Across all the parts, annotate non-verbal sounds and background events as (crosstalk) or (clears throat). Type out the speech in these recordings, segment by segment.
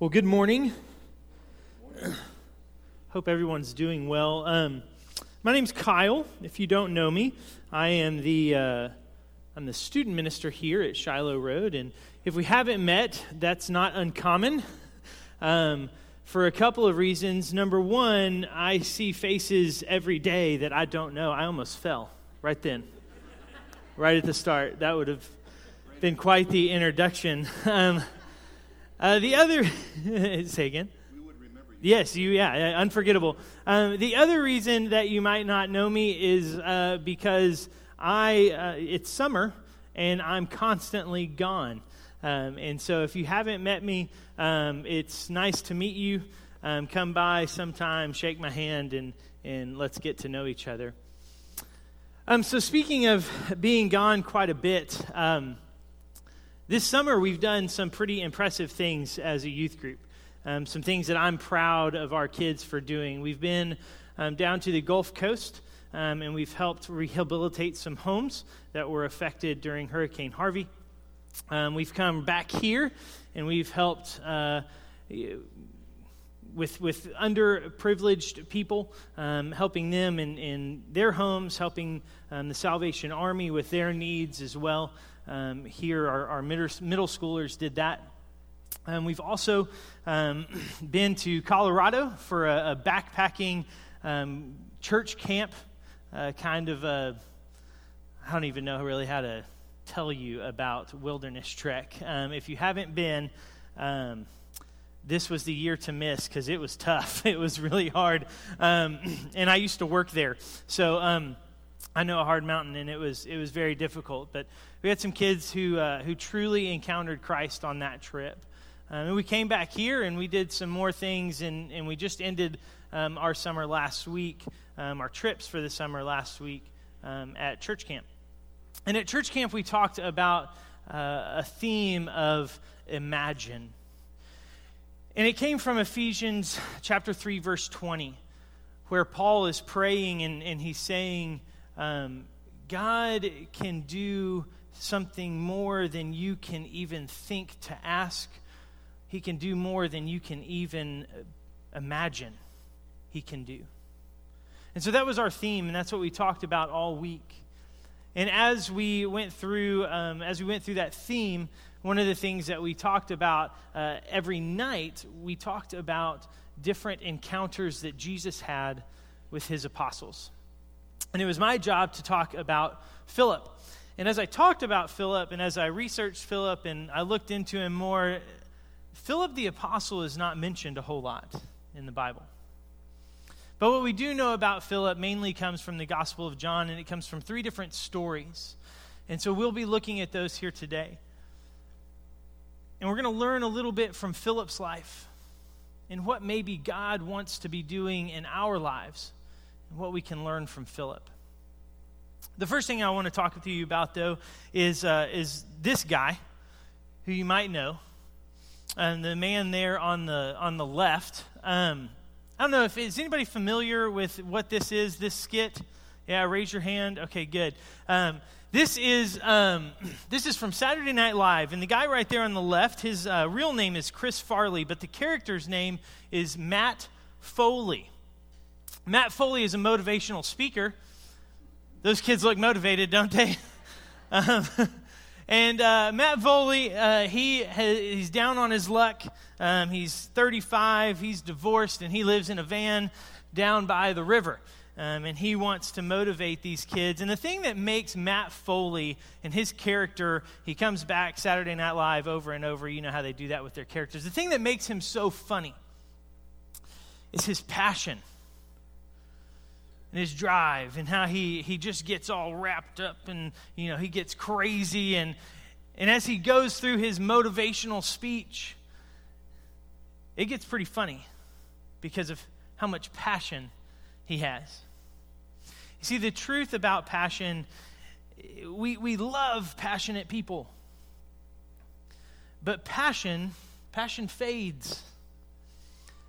Well, good morning. Hope everyone's doing well. Um, my name's Kyle. If you don't know me, I am the uh, I'm the student minister here at Shiloh Road, and if we haven't met, that's not uncommon. Um, for a couple of reasons. Number one, I see faces every day that I don't know. I almost fell right then, right at the start. That would have been quite the introduction. (laughs) Um, uh, the other, (laughs) say again. Yes, you. Yeah, unforgettable. Um, the other reason that you might not know me is uh, because I. Uh, it's summer, and I'm constantly gone. Um, and so, if you haven't met me, um, it's nice to meet you. Um, come by sometime, shake my hand, and and let's get to know each other. Um, so, speaking of being gone quite a bit. Um, this summer, we've done some pretty impressive things as a youth group. Um, some things that I'm proud of our kids for doing. We've been um, down to the Gulf Coast um, and we've helped rehabilitate some homes that were affected during Hurricane Harvey. Um, we've come back here and we've helped. Uh, with, with underprivileged people, um, helping them in, in their homes, helping um, the Salvation Army with their needs as well. Um, here, our, our middle, schoolers did that. Um, we've also um, (clears throat) been to Colorado for a, a backpacking um, church camp, uh, kind of a, I don't even know really how to tell you about Wilderness Trek. Um, if you haven't been, um, this was the year to miss because it was tough. (laughs) It was really hard. (clears throat) And I used to work there. So, I know a hard mountain, and it was it was very difficult. But we had some kids who uh, who truly encountered Christ on that trip. Um, and we came back here and we did some more things, and, and we just ended um, our summer last week, um, our trips for the summer last week um, at church camp. And at church camp, we talked about uh, a theme of imagine. And it came from Ephesians chapter 3, verse 20, where Paul is praying and, and he's saying, um, God can do something more than you can even think to ask. He can do more than you can even imagine He can do. And so that was our theme, and that's what we talked about all week. And as we went through, um, as we went through that theme, one of the things that we talked about uh, every night, we talked about different encounters that Jesus had with his apostles. And it was my job to talk about Philip. And as I talked about Philip and as I researched Philip and I looked into him more, Philip the Apostle is not mentioned a whole lot in the Bible. But what we do know about Philip mainly comes from the Gospel of John, and it comes from three different stories. And so we'll be looking at those here today. And we're going to learn a little bit from Philip's life and what maybe God wants to be doing in our lives what we can learn from Philip. The first thing I want to talk to you about, though, is, uh, is this guy who you might know, and the man there on the, on the left. Um, I don't know if is anybody familiar with what this is, this skit? Yeah, raise your hand. Okay, good. Um, this is um, (clears throat) this is from Saturday Night Live, and the guy right there on the left, his uh, real name is Chris Farley, but the character's name is Matt Foley. Matt Foley is a motivational speaker. Those kids look motivated, don't they? (laughs) um, (laughs) and uh, Matt Foley, uh, he he's down on his luck. Um, he's 35. He's divorced, and he lives in a van down by the river. Um, and he wants to motivate these kids. And the thing that makes Matt Foley and his character, he comes back Saturday Night Live over and over. You know how they do that with their characters. The thing that makes him so funny is his passion and his drive and how he, he just gets all wrapped up and you know he gets crazy. And and as he goes through his motivational speech it gets pretty funny because of how much passion he has. You see the truth about passion we, we love passionate people. But passion passion fades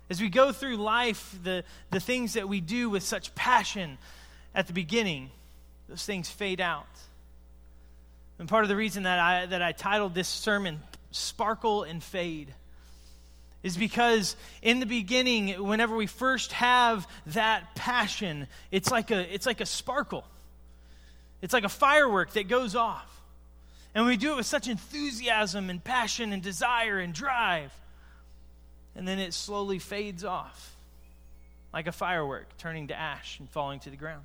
as we go through life, the, the things that we do with such passion at the beginning, those things fade out. And part of the reason that I, that I titled this sermon, Sparkle and Fade, is because in the beginning, whenever we first have that passion, it's like a, it's like a sparkle. It's like a firework that goes off. And we do it with such enthusiasm and passion and desire and drive. And then it slowly fades off like a firework turning to ash and falling to the ground.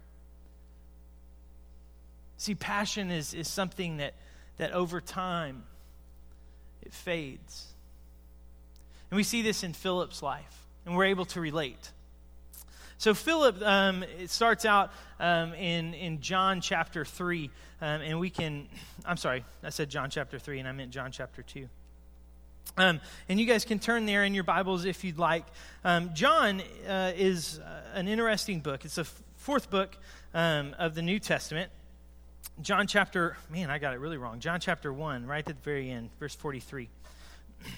See, passion is, is something that, that over time it fades. And we see this in Philip's life, and we're able to relate. So, Philip, um, it starts out um, in, in John chapter 3, um, and we can, I'm sorry, I said John chapter 3, and I meant John chapter 2. Um, and you guys can turn there in your Bibles if you'd like. Um, John uh, is uh, an interesting book. It's the fourth book um, of the New Testament. John chapter, man, I got it really wrong. John chapter 1, right at the very end, verse 43. (clears throat)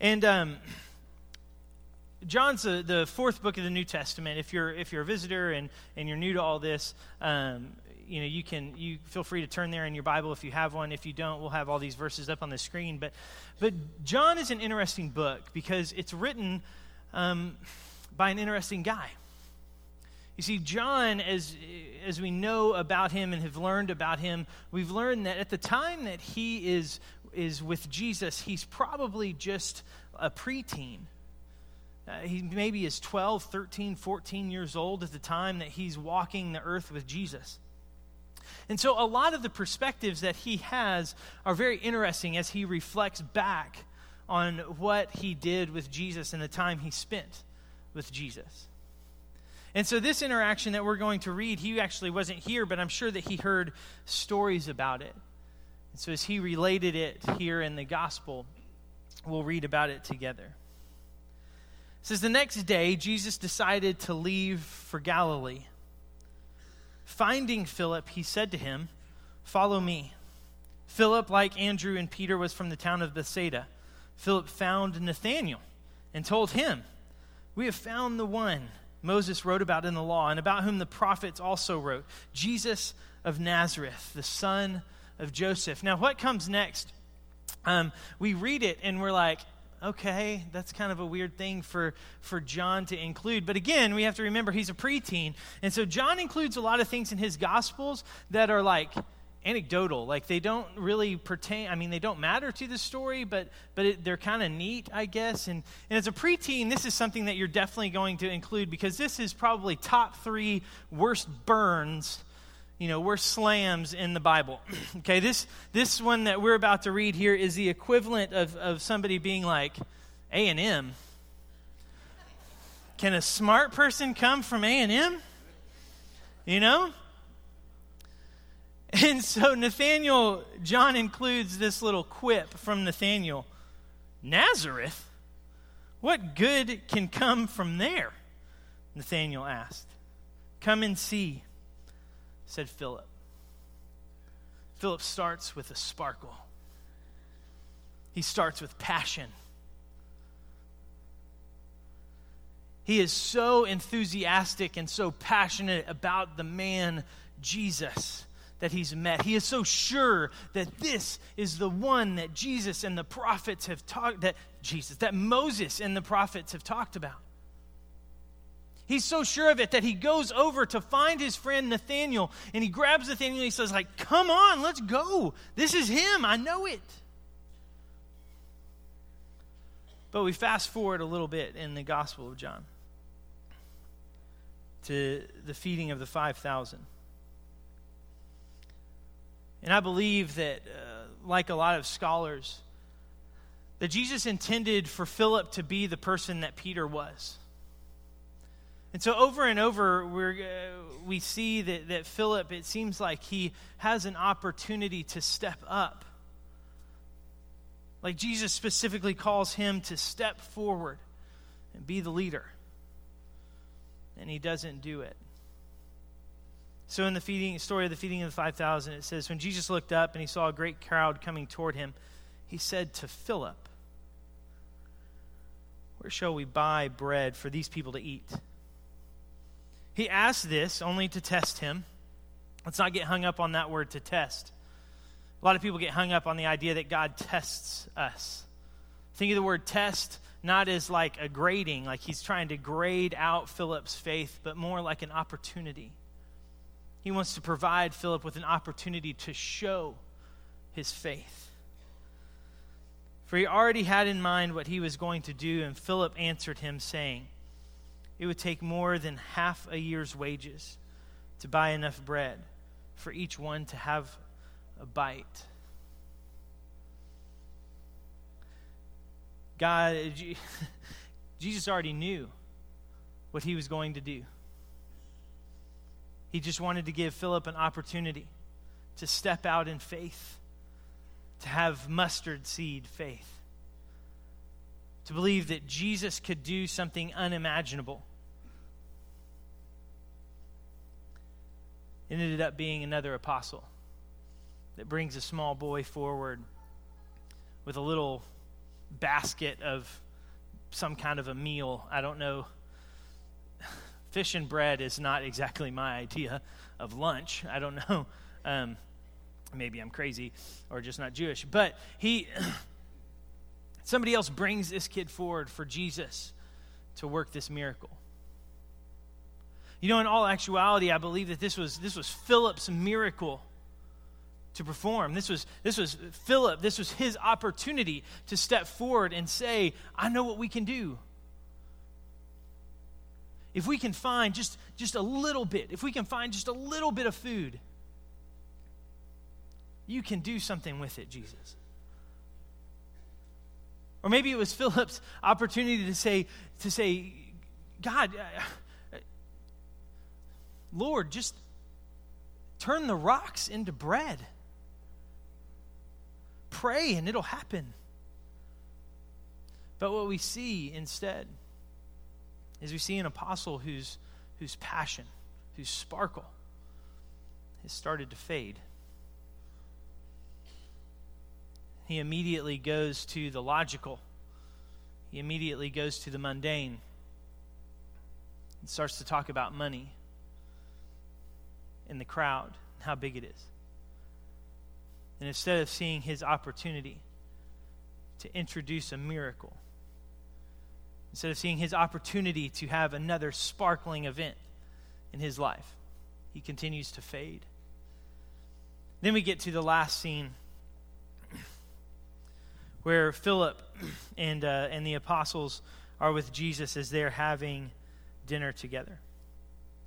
And um, John's the, the fourth book of the New Testament. If you're, if you're a visitor and, and you're new to all this, um, you know, you can you feel free to turn there in your Bible if you have one. If you don't, we'll have all these verses up on the screen. But but John is an interesting book because it's written um, by an interesting guy. You see, John, as as we know about him and have learned about him, we've learned that at the time that he is is with Jesus, he's probably just a preteen. Uh, he maybe is 12, 13, 14 years old at the time that he's walking the earth with Jesus. And so a lot of the perspectives that he has are very interesting as he reflects back on what he did with Jesus and the time he spent with Jesus. And so, this interaction that we're going to read, he actually wasn't here, but I'm sure that he heard stories about it. And so, as he related it here in the gospel, we'll read about it together. It says, The next day, Jesus decided to leave for Galilee. Finding Philip, he said to him, Follow me. Philip, like Andrew and Peter, was from the town of Bethsaida. Philip found Nathanael and told him, We have found the one Moses wrote about in the law and about whom the prophets also wrote, Jesus of Nazareth, the son of Joseph. Now, what comes next? Um, we read it and we're like, okay, that's kind of a weird thing for, for John to include. But again, we have to remember he's a preteen. And so John includes a lot of things in his Gospels that are like anecdotal. Like they don't really pertain, I mean, they don't matter to the story, but, but it, they're kind of neat, I guess. And, and as a preteen, this is something that you're definitely going to include because this is probably top three worst burns you know, we're slams in the Bible. (clears throat) okay, this, this one that we're about to read here is the equivalent of, of somebody being like, A&M. Can a smart person come from A&M? You know? (laughs) And so Nathaniel, John includes this little quip from Nathaniel Nazareth? What good can come from there? Nathaniel asked. Come and see said Philip. Philip starts with a sparkle, he starts with passion. He is so enthusiastic and so passionate about the man Jesus that he's met. He is so sure that this is the one that Jesus and the prophets have talked that Jesus that Moses and the prophets have talked about. He's so sure of it that he goes over to find his friend Nathaniel and he grabs Nathaniel and he says like, "Come on, let's go. This is him. I know it." But we fast forward a little bit in the Gospel of John to the feeding of the 5,000. And I believe that, uh, like a lot of scholars, that Jesus intended for Philip to be the person that Peter was. And so over and over, we uh, we see that, that Philip, it seems like he has an opportunity to step up. Like Jesus specifically calls him to step forward and be the leader. And he doesn't do it. So in the feeding story of the feeding of the 5,000, it says, When Jesus looked up and he saw a great crowd coming toward him, he said to Philip, Where shall we buy bread for these people to eat? He asked this only to test him. Let's not get hung up on that word to test. A lot of people get hung up on the idea that God tests us. Think of the word test not as like a grading, like he's trying to grade out Philip's faith, but more like an opportunity. He wants to provide Philip with an opportunity to show his faith. For he already had in mind what he was going to do, and Philip answered him, saying, It would take more than half a year's wages to buy enough bread for each one to have a bite. God, (laughs) Jesus already knew what he was going to do. He just wanted to give Philip an opportunity to step out in faith, to have mustard seed faith, to believe that Jesus could do something unimaginable. It ended up being another apostle that brings a small boy forward with a little basket of some kind of a meal. I don't know. Fish and bread is not exactly my idea of lunch. I don't know. Um, maybe I'm crazy or just not Jewish. But he, (clears throat) somebody else brings this kid forward for Jesus to work this miracle. You know, in all actuality, I believe that this was, this was Philip's miracle to perform. This was, this was Philip, this was his opportunity to step forward and say, I know what we can do. If we can find just, just a little bit, if we can find just a little bit of food, you can do something with it, Jesus. Or maybe it was Philip's (laughs) opportunity to say, to say, God, Lord, just turn the rocks into bread. Pray and it'll happen. But what we see instead is we see an apostle whose, whose passion, whose sparkle has started to fade. He immediately goes to the logical, he immediately goes to the mundane and starts to talk about money in the crowd, how big it is. And instead of seeing his opportunity to introduce a miracle, instead of seeing his opportunity to have another sparkling event in his life, he continues to fade. Then we get to the last scene (clears throat) where Philip (clears throat) and, uh, and the apostles are with Jesus as they're having dinner together,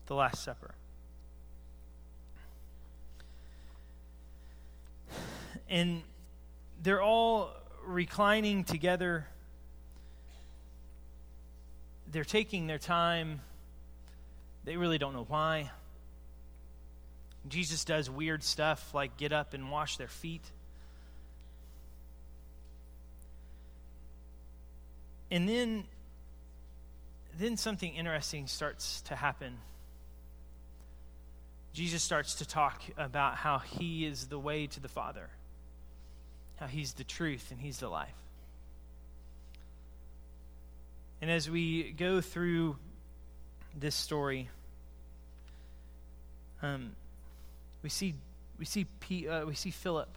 the Last Supper. And they're all reclining together. They're taking their time. They really don't know why. Jesus does weird stuff like get up and wash their feet. And then then something interesting starts to happen. Jesus starts to talk about how he is the way to the Father how He's the truth and He's the life. And as we go through this story, um, we see we see P, uh, we see Philip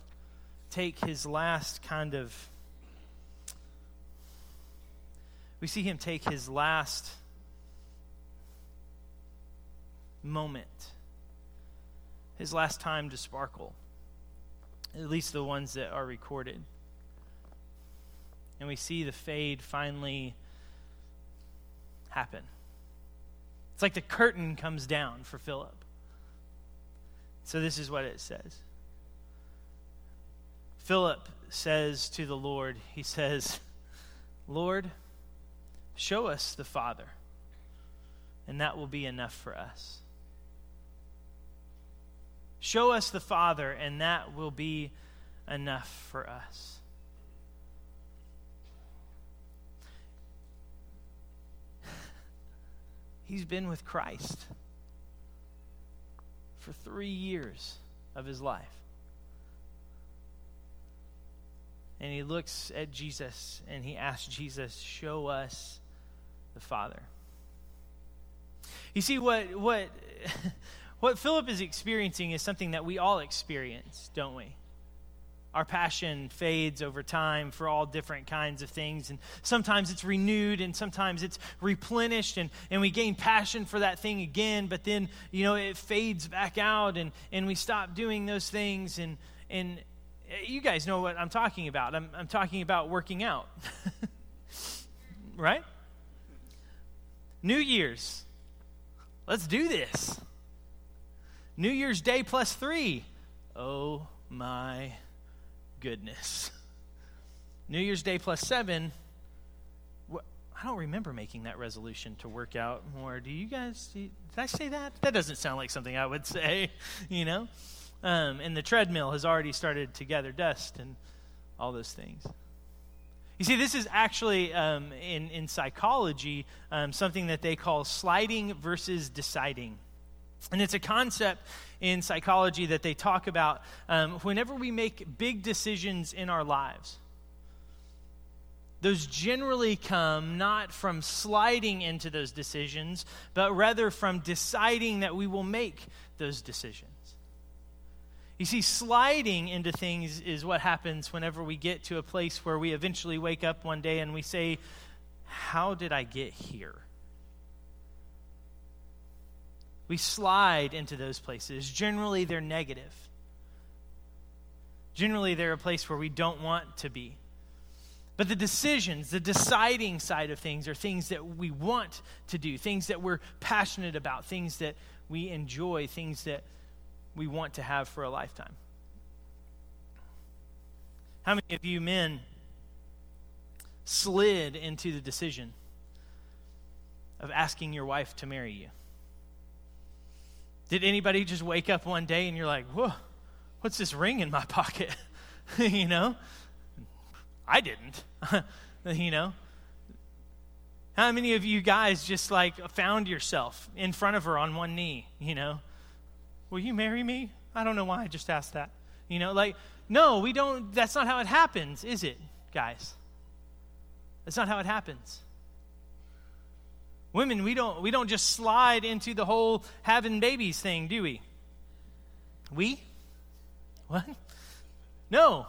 take his last kind of we see him take his last moment, his last time to sparkle at least the ones that are recorded. And we see the fade finally happen. It's like the curtain comes down for Philip. So this is what it says. Philip says to the Lord, he says, Lord, show us the Father, and that will be enough for us. Show us the Father, and that will be enough for us. (laughs) He's been with Christ for three years of his life. And he looks at Jesus and he asks Jesus, Show us the Father. You see, what, what (laughs) what Philip is experiencing is something that we all experience, don't we? Our passion fades over time for all different kinds of things. And sometimes it's renewed and sometimes it's replenished and, and we gain passion for that thing again, but then, you know, it fades back out and, and we stop doing those things. And, and eh, you guys know what I'm talking about. I'm, I'm talking about working out. (laughs) right? New Year's. Let's do this. New Year's Day plus three. Oh my goodness. (laughs) New Year's Day plus seven. I don't remember making that resolution to work out more. Do you guys? did I say that? That doesn't sound like something I would (laughs) say, you know? Um, and the treadmill has already started to gather dust and all those things. You see, this is actually um, in, in psychology um, something that they call sliding versus deciding. And it's a concept in psychology that they talk about um, whenever we make big decisions in our lives. Those generally come not from sliding into those decisions, but rather from deciding that we will make those decisions. You see, sliding into things is what happens whenever we get to a place where we eventually wake up one day and we say, How did I get here? We slide into those places. Generally, they're negative. Generally, they're a place where we don't want to be. But the decisions, the deciding side of things, are things that we want to do, things that we're passionate about, things that we enjoy, things that we want to have for a lifetime. How many of you men slid into the decision of asking your wife to marry you? Did anybody just wake up one day and you're like, whoa, what's this ring in my pocket? (laughs) you know? I didn't. (laughs) you know? How many of you guys just like found yourself in front of her on one knee, you know? Will you marry me? I don't know why I just asked that. You know, like, no, we don't, that's not how it happens, is it, guys? That's not how it happens. Women, we don't, we don't just slide into the whole having babies thing, do we? We? What? No.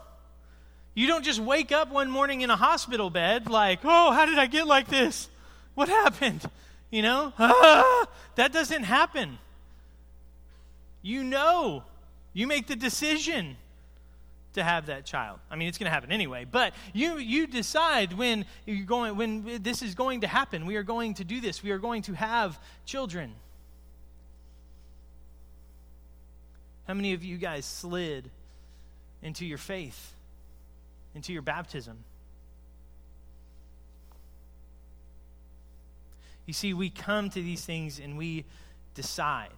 You don't just wake up one morning in a hospital bed like, oh, how did I get like this? What happened? You know? Ah, that doesn't happen. You know. You make the decision to have that child. I mean, it's going to happen anyway, but you you decide when you're going when this is going to happen. We are going to do this. We are going to have children. How many of you guys slid into your faith, into your baptism? You see, we come to these things and we decide.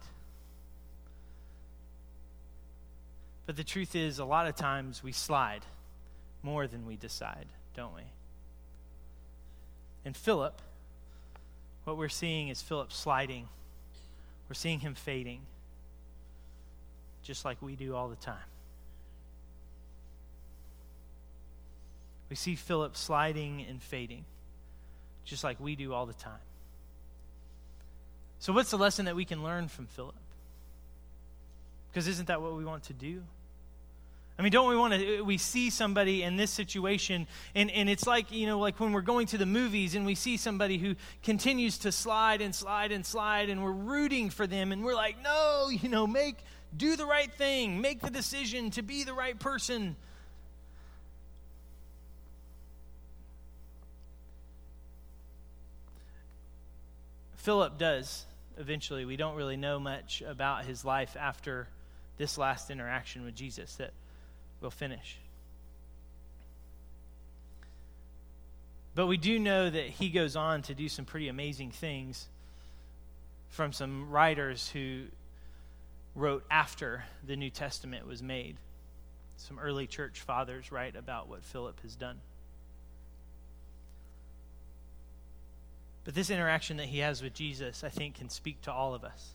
But the truth is, a lot of times we slide more than we decide, don't we? And Philip, what we're seeing is Philip sliding. We're seeing him fading, just like we do all the time. We see Philip sliding and fading, just like we do all the time. So, what's the lesson that we can learn from Philip? Because isn't that what we want to do? I mean, don't we want to? We see somebody in this situation, and, and it's like, you know, like when we're going to the movies and we see somebody who continues to slide and slide and slide, and we're rooting for them, and we're like, no, you know, make, do the right thing, make the decision to be the right person. Philip does eventually. We don't really know much about his life after this last interaction with Jesus that we'll finish. But we do know that he goes on to do some pretty amazing things from some writers who wrote after the New Testament was made. Some early church fathers write about what Philip has done. But this interaction that he has with Jesus, I think, can speak to all of us.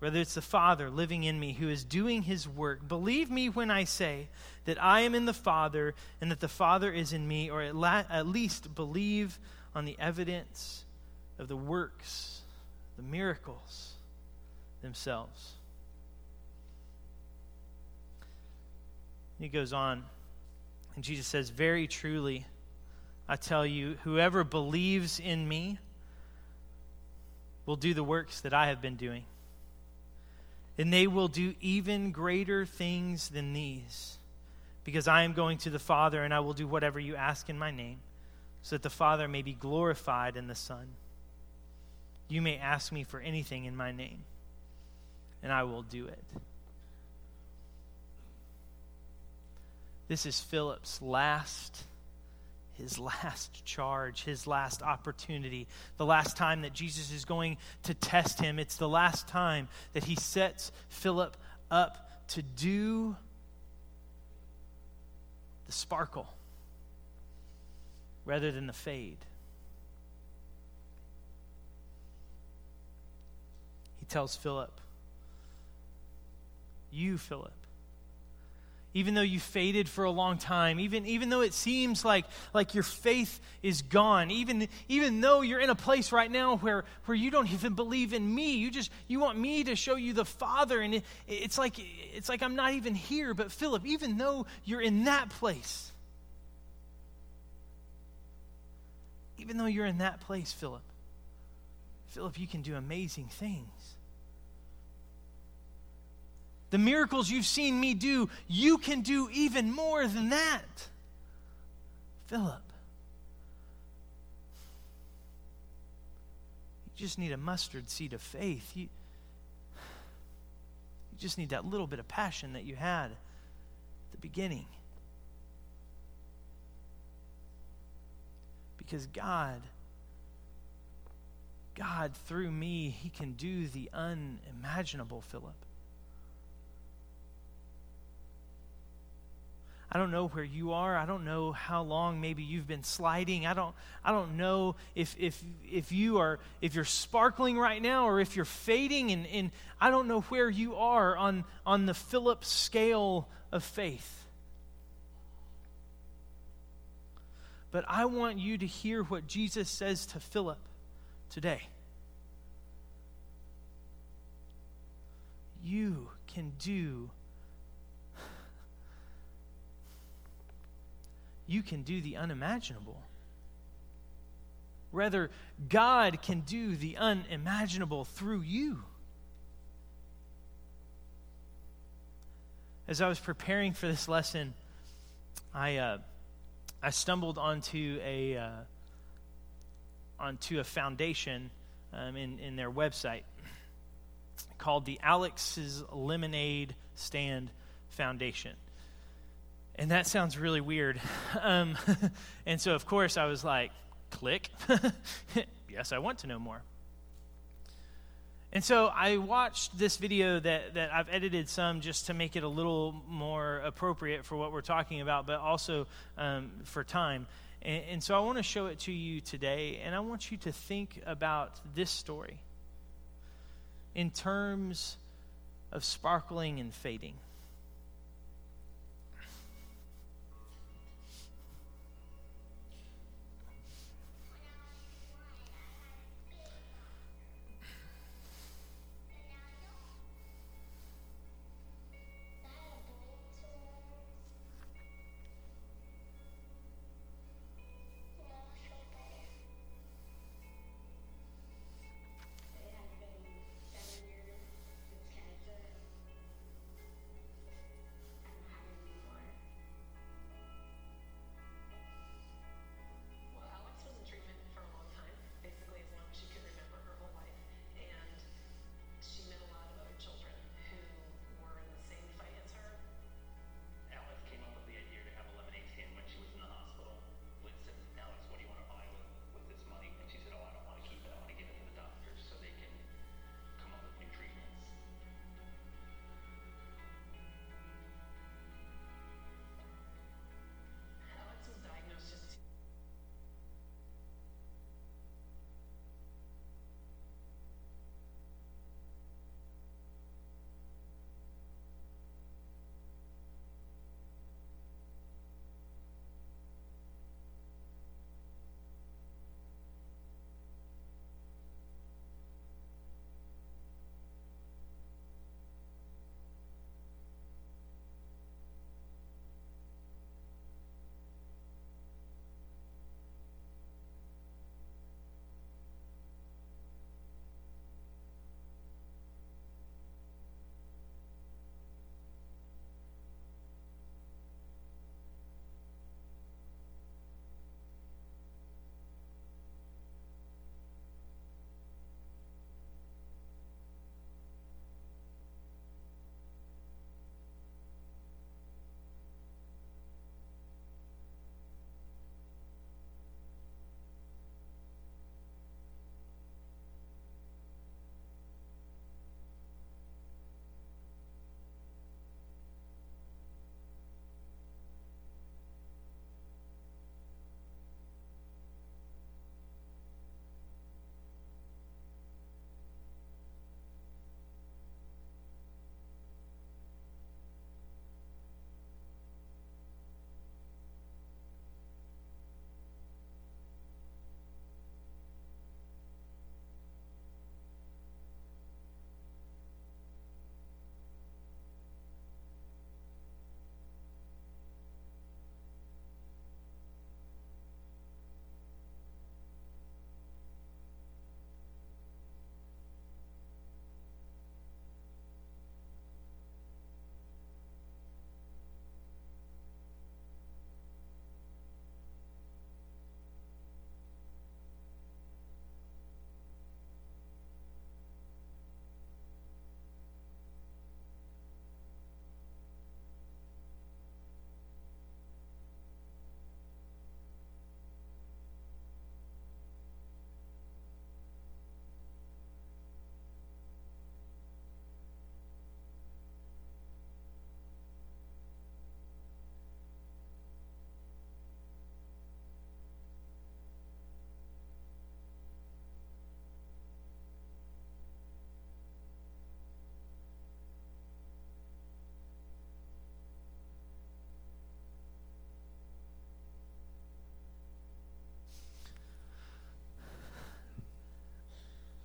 Rather, it's the Father living in me who is doing his work. Believe me when I say that I am in the Father and that the Father is in me, or at, la- at least believe on the evidence of the works, the miracles themselves. He goes on, and Jesus says, Very truly, I tell you, whoever believes in me will do the works that I have been doing. And they will do even greater things than these, because I am going to the Father, and I will do whatever you ask in my name, so that the Father may be glorified in the Son. You may ask me for anything in my name, and I will do it. This is Philip's last his last charge, his last opportunity, the last time that Jesus is going to test him. It's the last time that he sets Philip up to do the sparkle rather than the fade. He tells Philip, You, Philip, even though you faded for a long time, even, even though it seems like, like your faith is gone, even, even though you're in a place right now where, where you don't even believe in me, you just you want me to show you the Father, and it, it's, like, it's like I'm not even here. But Philip, even though you're in that place, even though you're in that place, Philip, Philip, you can do amazing things. The miracles you've seen me do, you can do even more than that. Philip, you just need a mustard seed of faith. You, you just need that little bit of passion that you had at the beginning. Because God, God, through me, He can do the unimaginable, Philip. I don't know where you are. I don't know how long maybe you've been sliding. I don't I don't know if if if you are if you're sparkling right now or if you're fading and, and I don't know where you are on on the Philip scale of faith. But I want you to hear what Jesus says to Philip today. You can do you can do the unimaginable. Rather, God can do the unimaginable through you. As I was preparing for this lesson, I, uh, I stumbled onto a, uh, onto a foundation um, in, in their website called the Alex's Lemonade Stand Foundation. And that sounds really weird. (laughs) Um, (laughs) and so, of course, I was like, click. (laughs) yes, I want to know more. And so I watched this video that, that I've edited some just to make it a little more appropriate for what we're talking about, but also um, for time. And, and so I want to show it to you today, and I want you to think about this story in terms of sparkling and fading.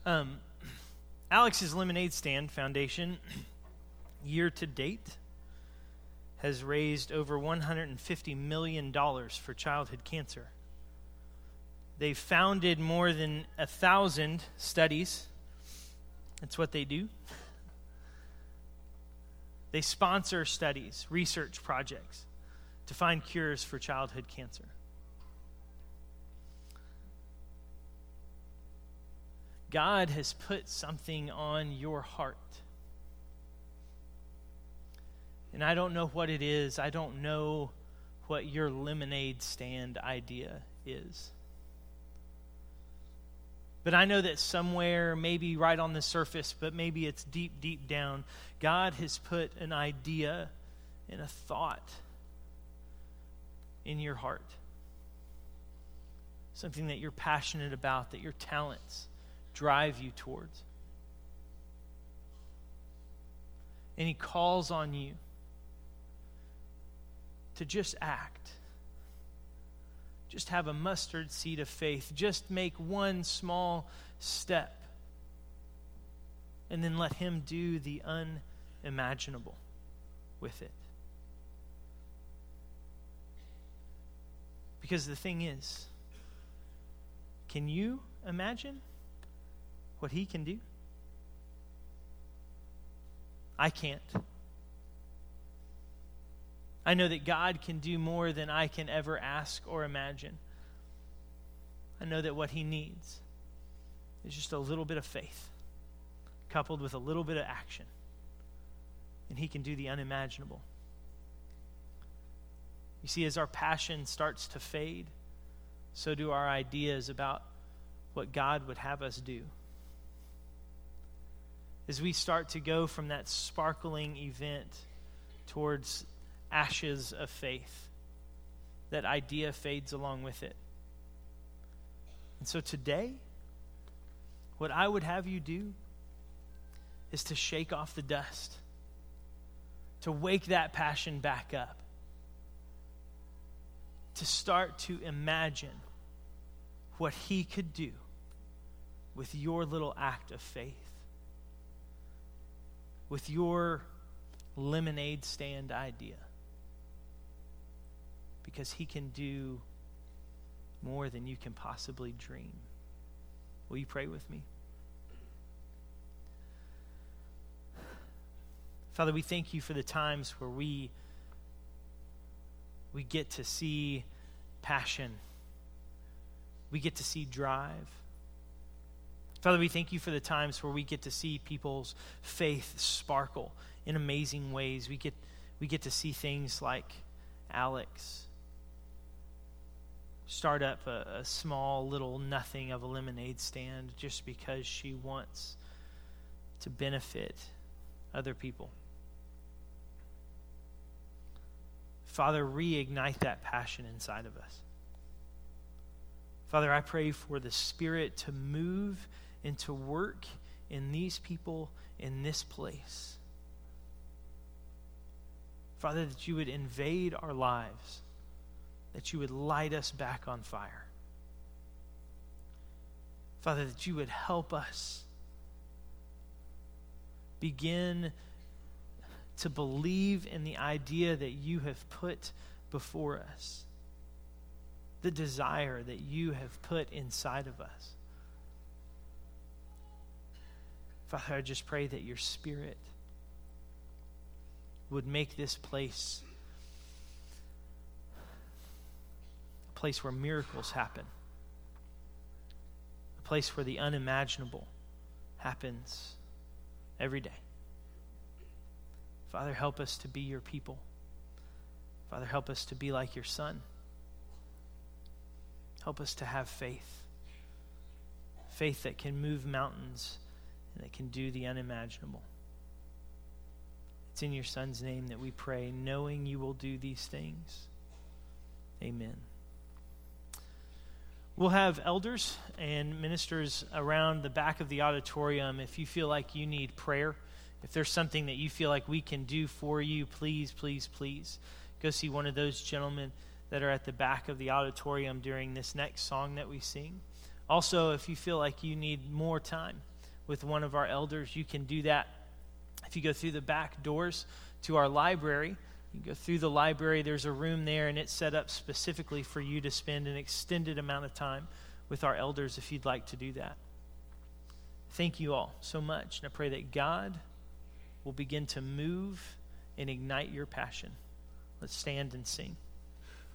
Um, Alex's Lemonade Stand Foundation, (clears throat) year to date, has raised over $150 million for childhood cancer. They've founded more than a thousand studies. That's what they do. They sponsor studies, research projects to find cures for childhood cancer. God has put something on your heart. And I don't know what it is. I don't know what your lemonade stand idea is. But I know that somewhere, maybe right on the surface, but maybe it's deep, deep down, God has put an idea and a thought in your heart. Something that you're passionate about, that your talents drive you towards. And He calls on you to just act just have a mustard seed of faith. Just make one small step. And then let Him do the unimaginable with it. Because the thing is, can you imagine what He can do? I can't. I know that God can do more than I can ever ask or imagine. I know that what He needs is just a little bit of faith coupled with a little bit of action, and He can do the unimaginable. You see, as our passion starts to fade, so do our ideas about what God would have us do. As we start to go from that sparkling event towards ashes of faith. That idea fades along with it. And so today, what I would have you do is to shake off the dust, to wake that passion back up, to start to imagine what He could do with your little act of faith, with your lemonade stand idea because He can do more than you can possibly dream. Will you pray with me? Father, we thank you for the times where we we get to see passion. We get to see drive. Father, we thank you for the times where we get to see people's faith sparkle in amazing ways. We get we get to see things like Alex start up a, a, small little nothing of a lemonade stand just because she wants to benefit other people. Father, reignite that passion inside of us. Father, I pray for the Spirit to move and to work in these people in this place. Father, that you would invade our lives that you would light us back on fire. Father, that you would help us begin to believe in the idea that you have put before us, the desire that you have put inside of us. Father, I just pray that your Spirit would make this place a place where miracles happen, a place where the unimaginable happens every day. Father, help us to be your people. Father, help us to be like your Son. Help us to have faith. Faith that can move mountains and that can do the unimaginable. It's in your Son's name that we pray, knowing you will do these things. Amen. We'll have elders and ministers around the back of the auditorium. If you feel like you need prayer, if there's something that you feel like we can do for you, please, please, please go see one of those gentlemen that are at the back of the auditorium during this next song that we sing. Also, if you feel like you need more time, with one of our elders, you can do that. If you go through the back doors to our library, you go through the library, there's a room there, and it's set up specifically for you to spend an extended amount of time with our elders if you'd like to do that. Thank you all so much. And I pray that God will begin to move and ignite your passion. Let's stand and sing.